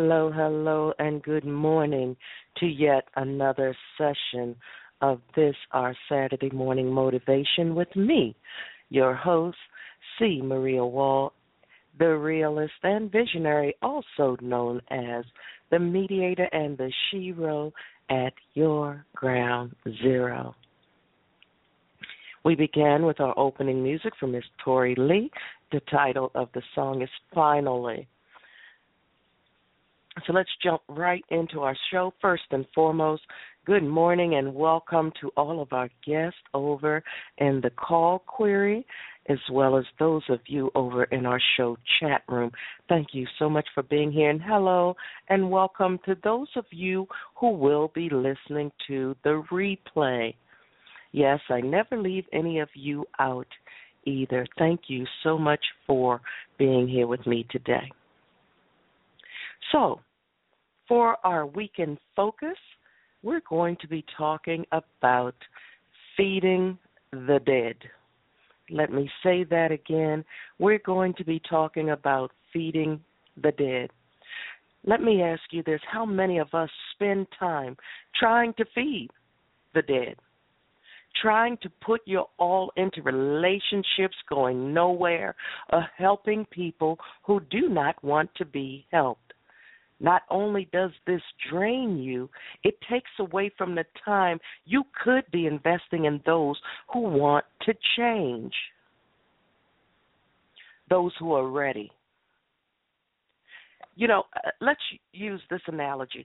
Hello, hello, and good morning to yet another session of this, our Saturday morning motivation with me, your host, C. Maria Wall, the realist and visionary, also known as the mediator and the shero at your ground zero. We began with our opening music from Miss Tori Lee. The title of the song is Finally. So let's jump right into our show. First and foremost, good morning and welcome to all of our guests over in the call query, as well as those of you over in our show chat room. Thank you so much for being here, and hello and welcome to those of you who will be listening to the replay. Yes, I never leave any of you out either. Thank you so much for being here with me today. So, for our weekend focus, we're going to be talking about feeding the dead. Let me say that again. We're going to be talking about feeding the dead. Let me ask you this how many of us spend time trying to feed the dead? Trying to put your all into relationships going nowhere, or helping people who do not want to be helped. Not only does this drain you, it takes away from the time you could be investing in those who want to change, those who are ready. You know, uh, let's use this analogy.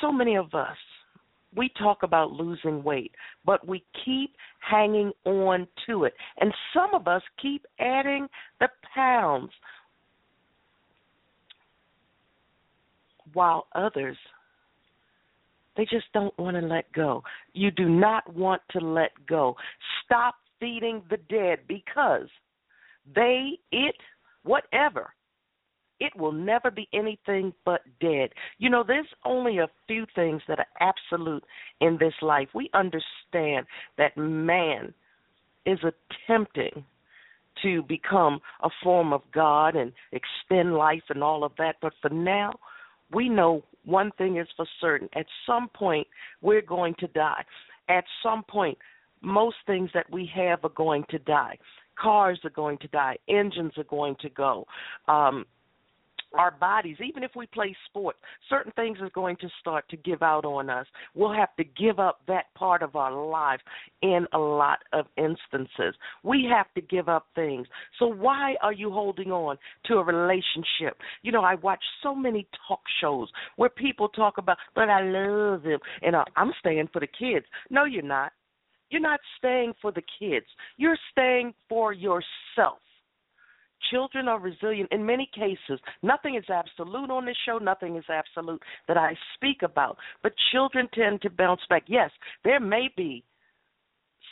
So many of us, we talk about losing weight, but we keep hanging on to it. And some of us keep adding the pounds while others they just don't want to let go. You do not want to let go. Stop feeding the dead because they, it, whatever, it will never be anything but dead. You know, there's only a few things that are absolute in this life. We understand that man is attempting to become a form of God and extend life and all of that, but for now, we know one thing is for certain. At some point, we're going to die. At some point, most things that we have are going to die. Cars are going to die. Engines are going to go. Um, our bodies, even if we play sports, certain things are going to start to give out on us. We'll have to give up that part of our lives in a lot of instances. We have to give up things. So why are you holding on to a relationship? You know, I watch so many talk shows where people talk about, but I love him and I'm staying for the kids. No, you're not. You're not staying for the kids. You're staying for yourself Children are resilient in many cases. Nothing is absolute on this show, nothing is absolute that I speak about. But children tend to bounce back. Yes, there may be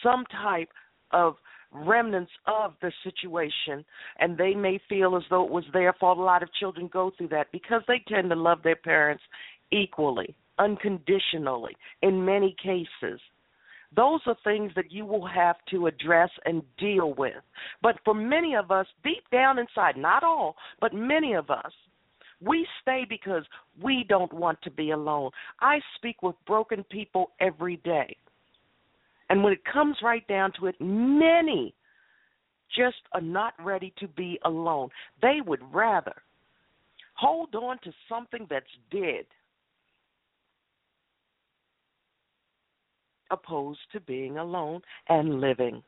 some type of remnants of the situation and they may feel as though it was their fault. A lot of children go through that because they tend to love their parents equally, unconditionally in many cases. Those are things that you will have to address and deal with. But for many of us, deep down inside, not all, but many of us, we stay because we don't want to be alone. I speak with broken people every day. And when it comes right down to it, many just are not ready to be alone. They would rather hold on to something that's dead opposed to being alone and living.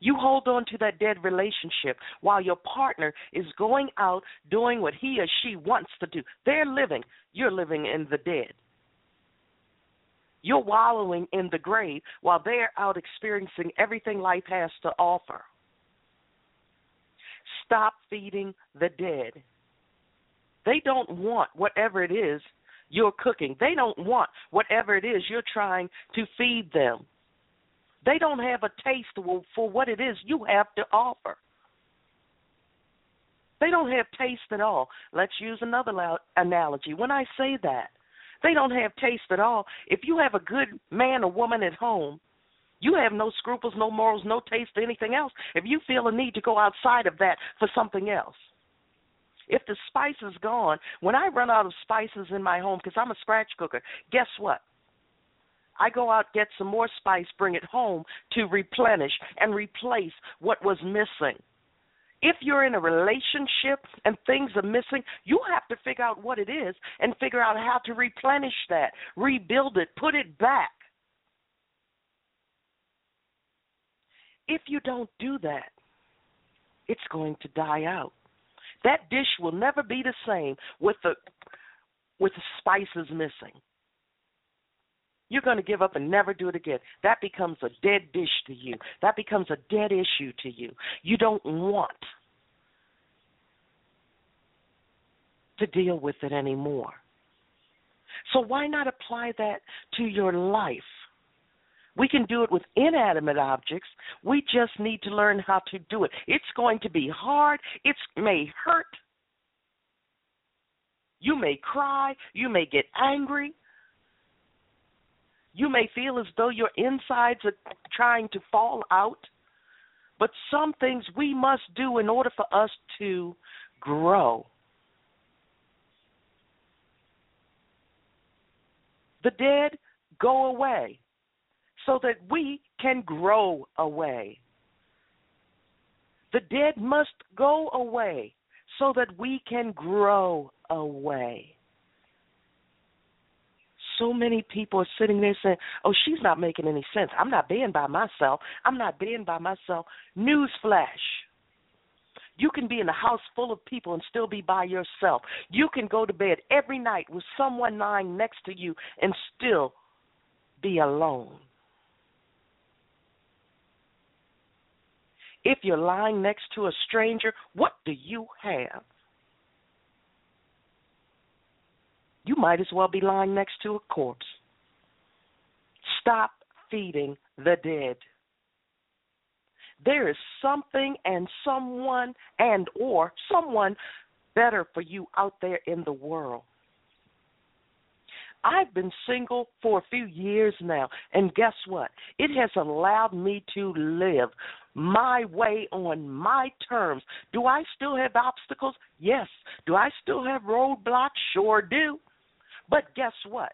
You hold on to that dead relationship while your partner is going out doing what he or she wants to do. They're living, you're living in the dead. You're wallowing in the grave while they're out experiencing everything life has to offer. Stop feeding the dead. They don't want whatever it is you're cooking. They don't want whatever it is you're trying to feed them. They don't have a taste for what it is you have to offer. They don't have taste at all. Let's use another analogy. When I say that, they don't have taste at all. If you have a good man or woman at home, you have no scruples, no morals, no taste for anything else. If you feel a need to go outside of that for something else, if the spice is gone, when I run out of spices in my home, because I'm a scratch cooker, guess what? I go out, get some more spice, bring it home to replenish and replace what was missing. If you're in a relationship and things are missing, you have to figure out what it is and figure out how to replenish that, rebuild it, put it back. If you don't do that, it's going to die out. That dish will never be the same with the with the spices missing. You're going to give up and never do it again. That becomes a dead dish to you. That becomes a dead issue to you. You don't want to deal with it anymore. So why not apply that to your life? We can do it with inanimate objects. We just need to learn how to do it. It's going to be hard. It may hurt. You may cry. You may get angry. You may feel as though your insides are trying to fall out. But some things we must do in order for us to grow. The dead go away so that we can grow away. The dead must go away so that we can grow away. So many people are sitting there saying, Oh, she's not making any sense. I'm not being by myself. I'm not being by myself. Newsflash. You can be in a house full of people and still be by yourself. You can go to bed every night with someone lying next to you and still be alone. If you're lying next to a stranger, what do you have? you might as well be lying next to a corpse. Stop feeding the dead. There is something and someone and or someone better for you out there in the world. I've been single for a few years now, and guess what? It has allowed me to live my way on my terms. Do I still have obstacles? Yes. Do I still have roadblocks? Sure do. But guess what?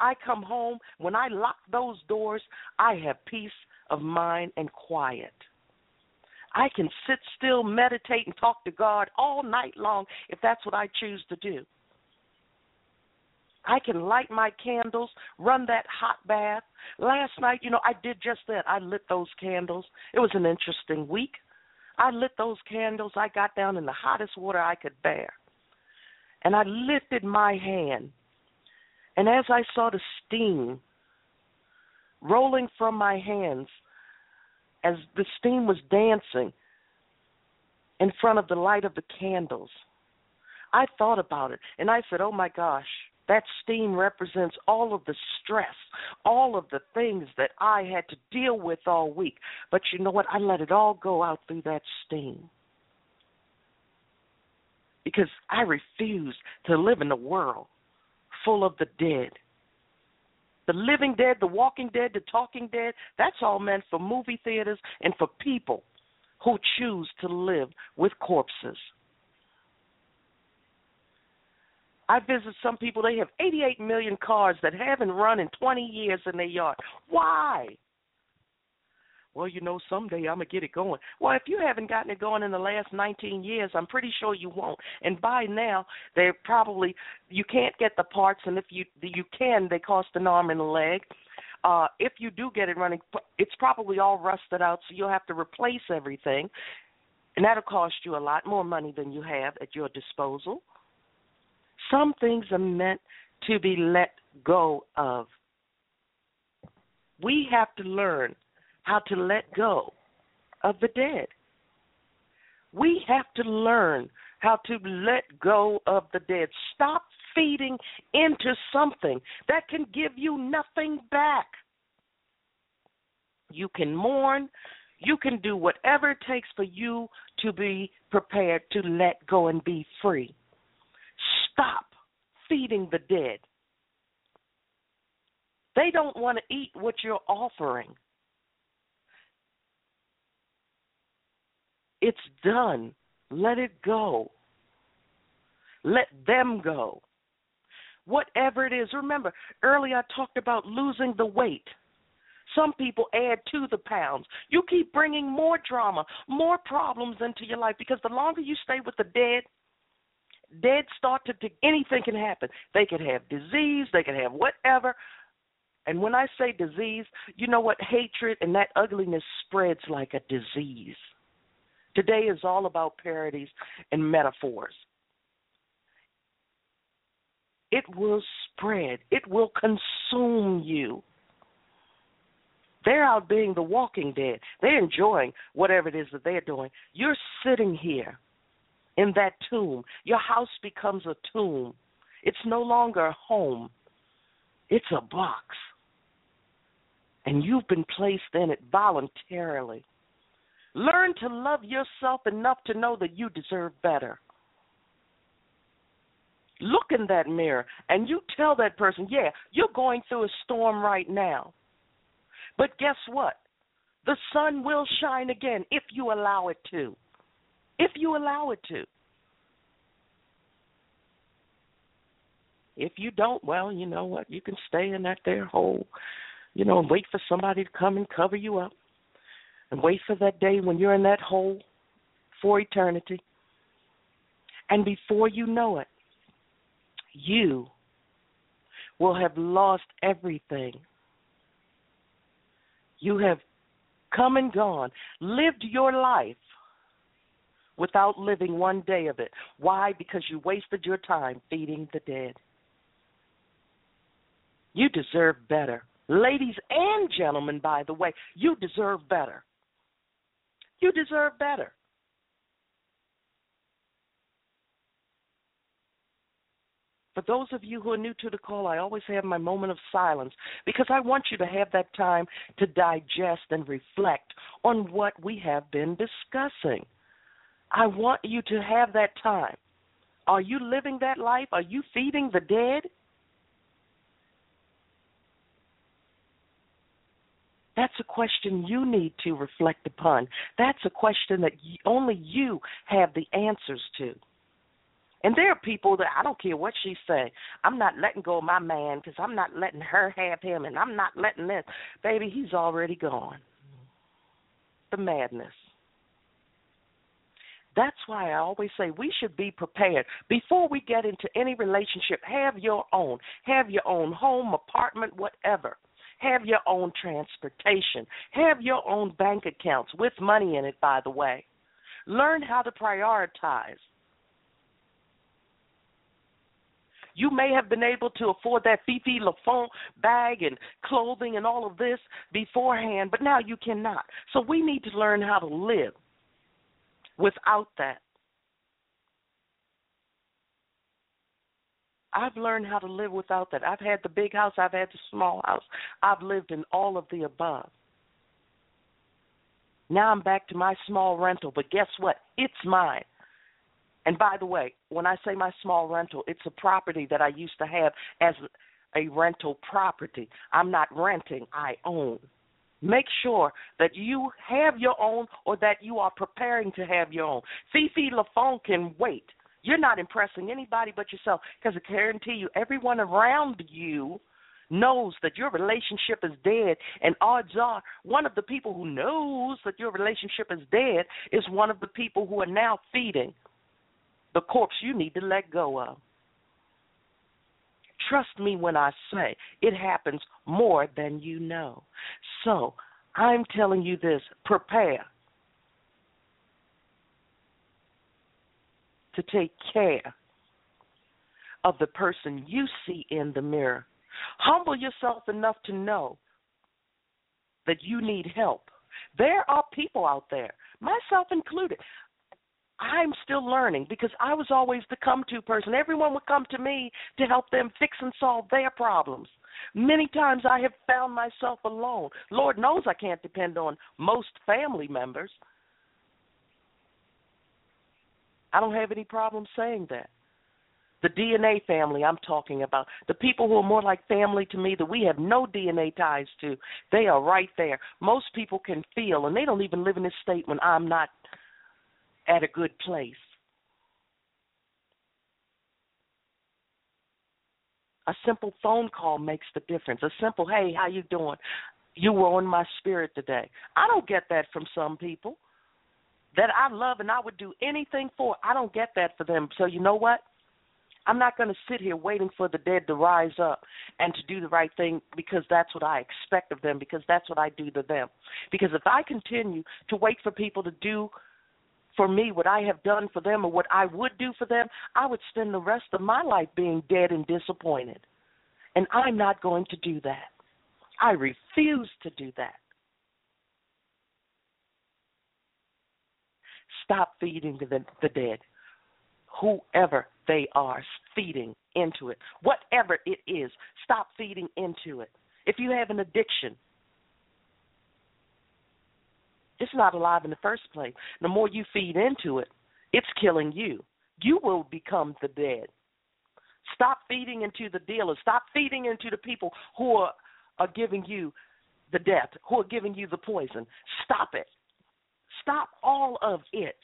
I come home, when I lock those doors, I have peace of mind and quiet. I can sit still, meditate, and talk to God all night long if that's what I choose to do. I can light my candles, run that hot bath. Last night, you know, I did just that. I lit those candles. It was an interesting week. I lit those candles. I got down in the hottest water I could bear. And I lifted my hand. And as I saw the steam rolling from my hands, as the steam was dancing in front of the light of the candles, I thought about it and I said, Oh my gosh, that steam represents all of the stress, all of the things that I had to deal with all week. But you know what? I let it all go out through that steam. Because I refuse to live in a world full of the dead. The living dead, the walking dead, the talking dead, that's all meant for movie theaters and for people who choose to live with corpses. I visit some people, they have 88 million cars that haven't run in 20 years in their yard. Why? Well, you know, someday I'm going to get it going. Well, if you haven't gotten it going in the last 19 years, I'm pretty sure you won't. And by now, they're probably, you can't get the parts, and if you you can, they cost an arm and a leg. Uh, if you do get it running, it's probably all rusted out, so you'll have to replace everything. And that'll cost you a lot more money than you have at your disposal. Some things are meant to be let go of. We have to learn how to let go of the dead. We have to learn how to let go of the dead. Stop feeding into something that can give you nothing back. You can mourn. You can do whatever it takes for you to be prepared to let go and be free. Stop feeding the dead. They don't want to eat what you're offering. It's done. Let it go. Let them go. Whatever it is. Remember, earlier I talked about losing the weight. Some people add to the pounds. You keep bringing more drama, more problems into your life because the longer you stay with the dead, dead start to anything can happen. They could have disease, they could have whatever. And when I say disease, you know what? Hatred and that ugliness spreads like a disease. Today is all about parodies and metaphors. It will spread, it will consume you. They're out being the walking dead. They're enjoying whatever it is that they're doing. You're sitting here in that tomb. Your house becomes a tomb. It's no longer a home, it's a box. And you've been placed in it voluntarily. Learn to love yourself enough to know that you deserve better. Look in that mirror and you tell that person, yeah, you're going through a storm right now. But guess what? The sun will shine again if you allow it to if you allow it to. If you don't, well, you know what? You can stay in that there hole, you know, and wait for somebody to come and cover you up. And wait for that day when you're in that hole for eternity. And before you know it, you will have lost everything. You have come and gone, lived your life without living one day of it. Why? Because you wasted your time feeding the dead. You deserve better. Ladies and gentlemen, by the way, you deserve better. You deserve better. For those of you who are new to the call, I always have my moment of silence because I want you to have that time to digest and reflect on what we have been discussing. I want you to have that time. Are you living that life? Are you feeding the dead? That's a question you need to reflect upon. That's a question that only you have the answers to. And there are people that I don't care what she say. I'm not letting go of my man because I'm not letting her have him, and I'm not letting this. Baby, he's already gone. The madness. That's why I always say we should be prepared. Before we get into any relationship, have your own. Have your own home, apartment, whatever. Have your own transportation. Have your own bank accounts with money in it, by the way. Learn how to prioritize. You may have been able to afford that Fifi Lafont bag and clothing and all of this beforehand, but now you cannot. So we need to learn how to live without that. I've learned how to live without that. I've had the big house, I've had the small house. I've lived in all of the above. Now I'm back to my small rental, but guess what? It's mine. And by the way, when I say my small rental, it's a property that I used to have as a rental property. I'm not renting, I own. Make sure that you have your own or that you are preparing to have your own. Fifi Lafont can wait. You're not impressing anybody but yourself because I guarantee you, everyone around you knows that your relationship is dead, and odds are one of the people who knows that your relationship is dead is one of the people who are now feeding the corpse you need to let go of. Trust me when I say it happens more than you know. So I'm telling you this prepare to take care of the person you see in the mirror. Humble yourself enough to know that you need help. There are people out there, myself included. I'm still learning because I was always the come to person. Everyone would come to me to help them fix and solve their problems. Many times I have found myself alone. Lord knows I can't depend on most family members. I don't have any problem saying that. The DNA family I'm talking about, the people who are more like family to me that we have no DNA ties to, they are right there. Most people can feel, and they don't even live in this state when I'm not at a good place. A simple phone call makes the difference. A simple, "Hey, how you doing? You were on my spirit today." I don't get that from some people that I love and I would do anything for. I don't get that for them. So you know what? I'm not going to sit here waiting for the dead to rise up and to do the right thing because that's what I expect of them, because that's what I do to them. Because if I continue to wait for people to do for me what I have done for them or what I would do for them, I would spend the rest of my life being dead and disappointed. And I'm not going to do that. I refuse to do that. Stop feeding the, the dead. Whoever they are, feeding into it. Whatever it is, stop feeding into it. If you have an addiction, it's not alive in the first place. The more you feed into it, it's killing you. You will become the dead. Stop feeding into the dealers. Stop feeding into the people who are, are giving you the death, who are giving you the poison. Stop it. Stop all of it.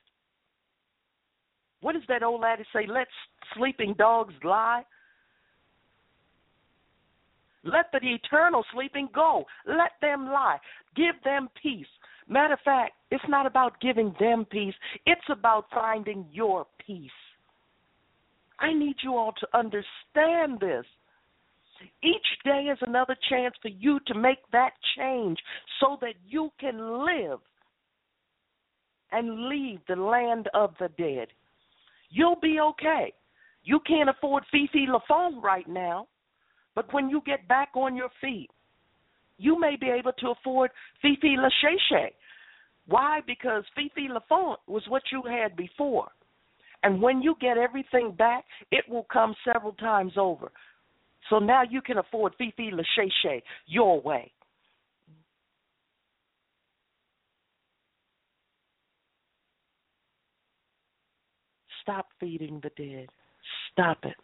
What does that old adage say? Let sleeping dogs lie. Let the eternal sleeping go. Let them lie. Give them peace. Matter of fact, it's not about giving them peace, it's about finding your peace. I need you all to understand this. Each day is another chance for you to make that change so that you can live and leave the land of the dead. You'll be okay. You can't afford Fifi Lafont right now, but when you get back on your feet, you may be able to afford Fifi Lachey. Why? Because Fifi Lafont was what you had before. And when you get everything back, it will come several times over. So now you can afford Fifi Lachey your way. Stop feeding the dead. Stop it.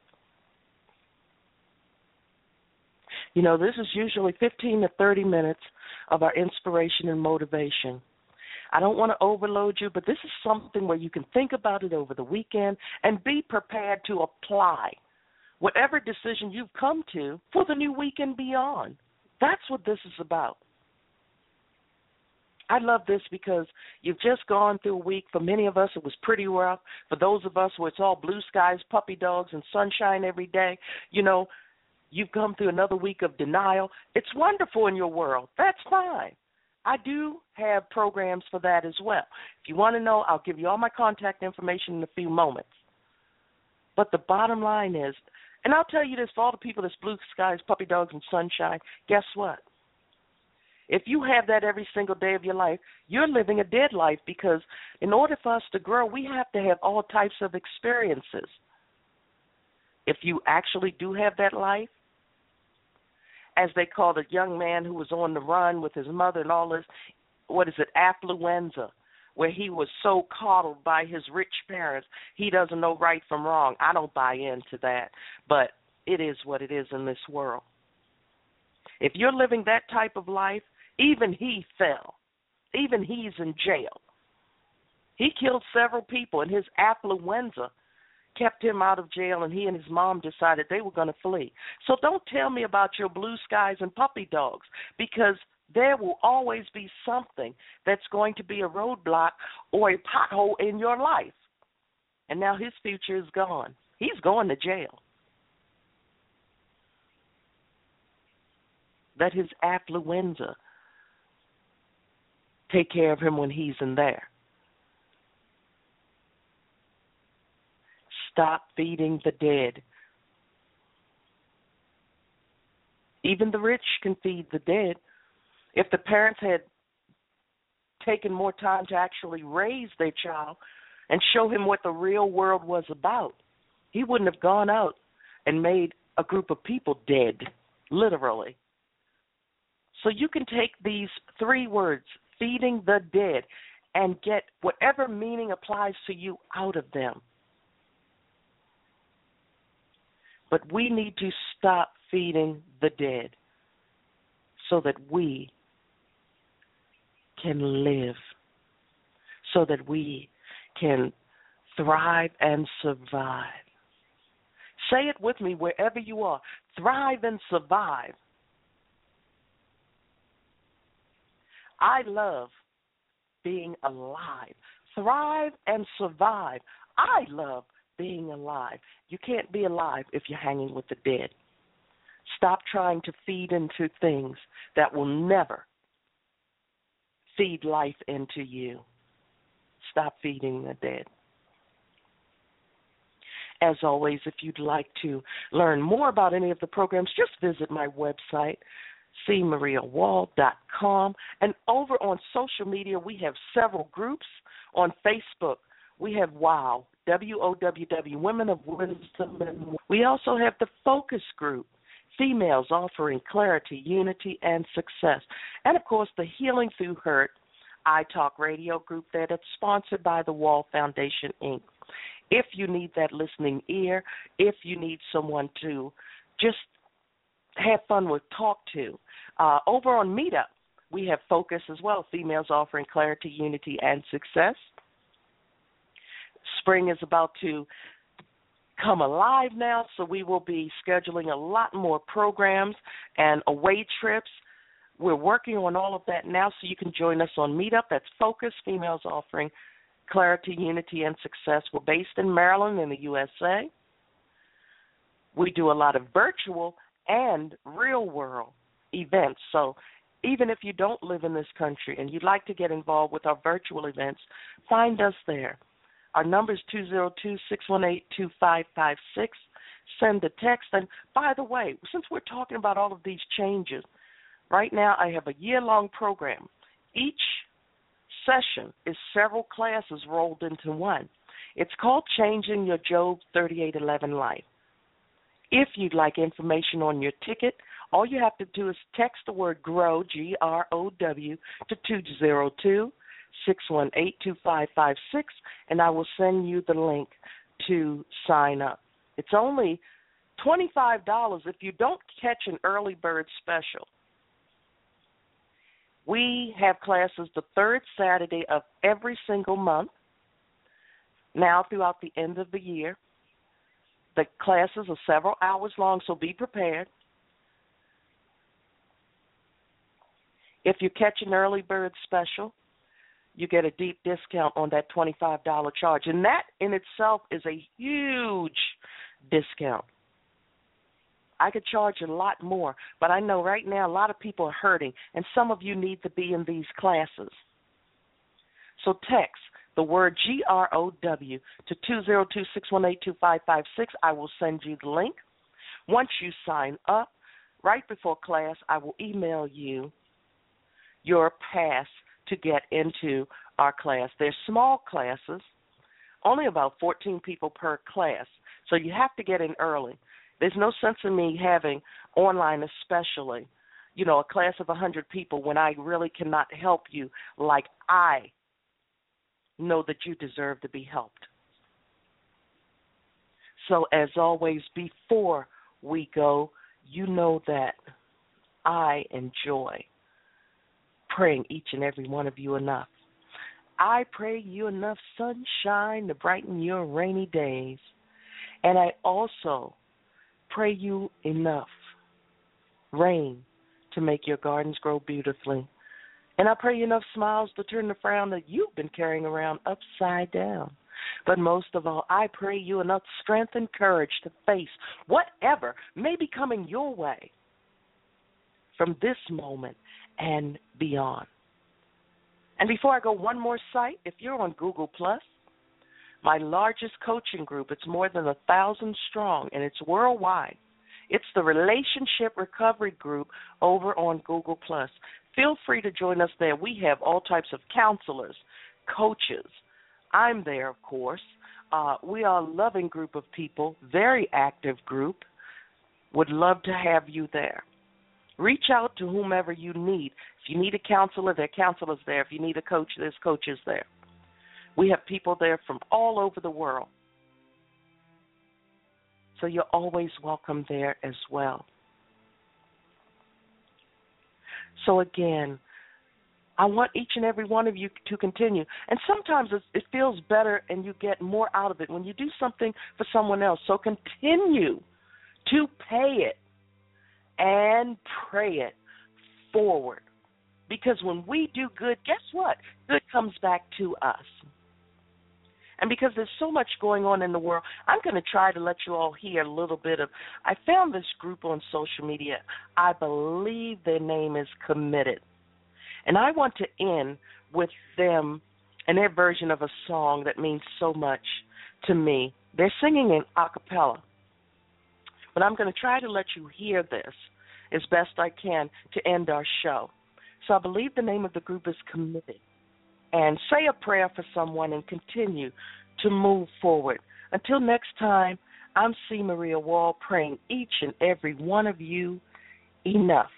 You know, this is usually 15 to 30 minutes of our inspiration and motivation. I don't want to overload you, but this is something where you can think about it over the weekend and be prepared to apply whatever decision you've come to for the new week and beyond. That's what this is about. I love this because you've just gone through a week. For many of us, it was pretty rough. For those of us where it's all blue skies, puppy dogs, and sunshine every day, you know, you've come through another week of denial. It's wonderful in your world. That's fine. I do have programs for that as well. If you want to know, I'll give you all my contact information in a few moments. But the bottom line is, and I'll tell you this for all the people that's blue skies, puppy dogs, and sunshine, guess what? If you have that every single day of your life, you're living a dead life because in order for us to grow, we have to have all types of experiences. If you actually do have that life, as they called a young man who was on the run with his mother and all this, what is it, affluenza, where he was so coddled by his rich parents, he doesn't know right from wrong. I don't buy into that, but it is what it is in this world. If you're living that type of life, even he fell. Even he's in jail. He killed several people, and his affluenza kept him out of jail, and he and his mom decided they were going to flee. So don't tell me about your blue skies and puppy dogs, because there will always be something that's going to be a roadblock or a pothole in your life. And now his future is gone. He's going to jail. Let his affluenza take care of him when he's in there. Stop feeding the dead. Even the rich can feed the dead. If the parents had taken more time to actually raise their child and show him what the real world was about, he wouldn't have gone out and made a group of people dead, literally. So you can take these three words, feeding the dead, and get whatever meaning applies to you out of them. But we need to stop feeding the dead so that we can live, so that we can thrive and survive. Say it with me wherever you are thrive and survive. I love being alive. Thrive and survive. I love being alive. You can't be alive if you're hanging with the dead. Stop trying to feed into things that will never feed life into you. Stop feeding the dead. As always, if you'd like to learn more about any of the programs, just visit my website, cmariawall.com. And over on social media, we have several groups. On Facebook, we have WOW, W O W W, Women of Wisdom. We also have the Focus Group, Females Offering Clarity, Unity, and Success. And of course, the Healing Through Hurt I Talk radio group that is sponsored by the Wall Foundation, Inc. If you need that listening ear, if you need someone to just have fun with, talk to, uh, over on Meetup, we have Focus as well, Females Offering Clarity, Unity, and Success spring is about to come alive now, so we will be scheduling a lot more programs and away trips. We're working on all of that now, so you can join us on Meetup. That's Focus Females Offering Clarity, Unity, and Success. We're based in Maryland, in the USA. We do a lot of virtual and real world events. So even if you don't live in this country and you'd like to get involved with our virtual events, find us there. Our number is 202 618 2556. Send a text. And by the way, since we're talking about all of these changes, right now I have a year long program. Each session is several classes rolled into one. It's called Changing Your Job 3811 Life. If you'd like information on your ticket, all you have to do is text the word GROW, G R O W, to 202 618 2556, and I will send you the link to sign up. It's only $25 if you don't catch an early bird special. We have classes the third Saturday of every single month, now throughout the end of the year. The classes are several hours long, so be prepared. If you catch an early bird special, you get a deep discount on that $25 charge. And that in itself is a huge discount. I could charge a lot more, but I know right now a lot of people are hurting, and some of you need to be in these classes. So text the word G R O W to two zero two six one eight two five five six. I will send you the link. Once you sign up, right before class, I will email you your pass to get into our class. They're small classes, only about 14 people per class, so you have to get in early. There's no sense in me having online, especially, you know, a class of 100 people when I really cannot help you like I know that you deserve to be helped. So, as always, before we go, you know that I enjoy praying each and every one of you enough. I pray you enough sunshine to brighten your rainy days. And I also pray you enough rain to make your gardens grow beautifully. And I pray you enough smiles to turn the frown that you've been carrying around upside down. But most of all, I pray you enough strength and courage to face whatever may be coming your way from this moment and beyond. And before I go, one more site. If you're on Google Plus, my largest coaching group, it's more than a thousand strong and it's worldwide. It's the Relationship Recovery Group over on Google Plus. Feel free to join us there. We have all types of counselors, coaches. I'm there, of course. Uh, we are a loving group of people, very active group. Would love to have you there. Reach out to whomever you need. If you need a counselor, there are counselors there. If you need a coach, there's coaches there. We have people there from all over the world. So you're always welcome there as well. So again, I want each and every one of you to continue. And sometimes it feels better and you get more out of it when you do something for someone else. So continue to pay it and pray it forward. Because when we do good, guess what? Good comes back to us. And because there's so much going on in the world, I'm going to try to let you all hear a little bit of. I found this group on social media. I believe their name is Committed. And I want to end with them and their version of a song that means so much to me. They're singing in a cappella. But I'm going to try to let you hear this as best I can to end our show. So I believe the name of the group is Committed. And say a prayer for someone and continue to move forward. Until next time, I'm C. Maria Wall praying each and every one of you enough.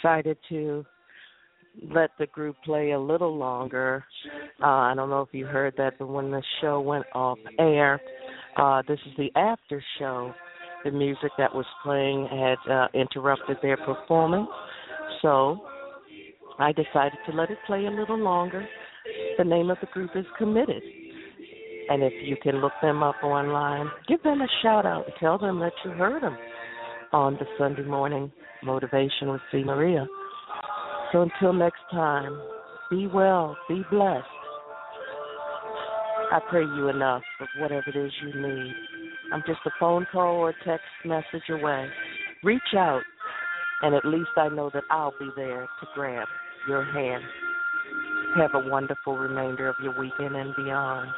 Decided to let the group play a little longer. Uh, I don't know if you heard that, but when the show went off air, uh, this is the after show. The music that was playing had uh, interrupted their performance, so I decided to let it play a little longer. The name of the group is Committed. And if you can look them up online, give them a shout out and tell them that you heard them on the Sunday morning motivation with C. Maria. So until next time, be well, be blessed. I pray you enough of whatever it is you need. I'm just a phone call or text message away. Reach out, and at least I know that I'll be there to grab your hand. Have a wonderful remainder of your weekend and beyond.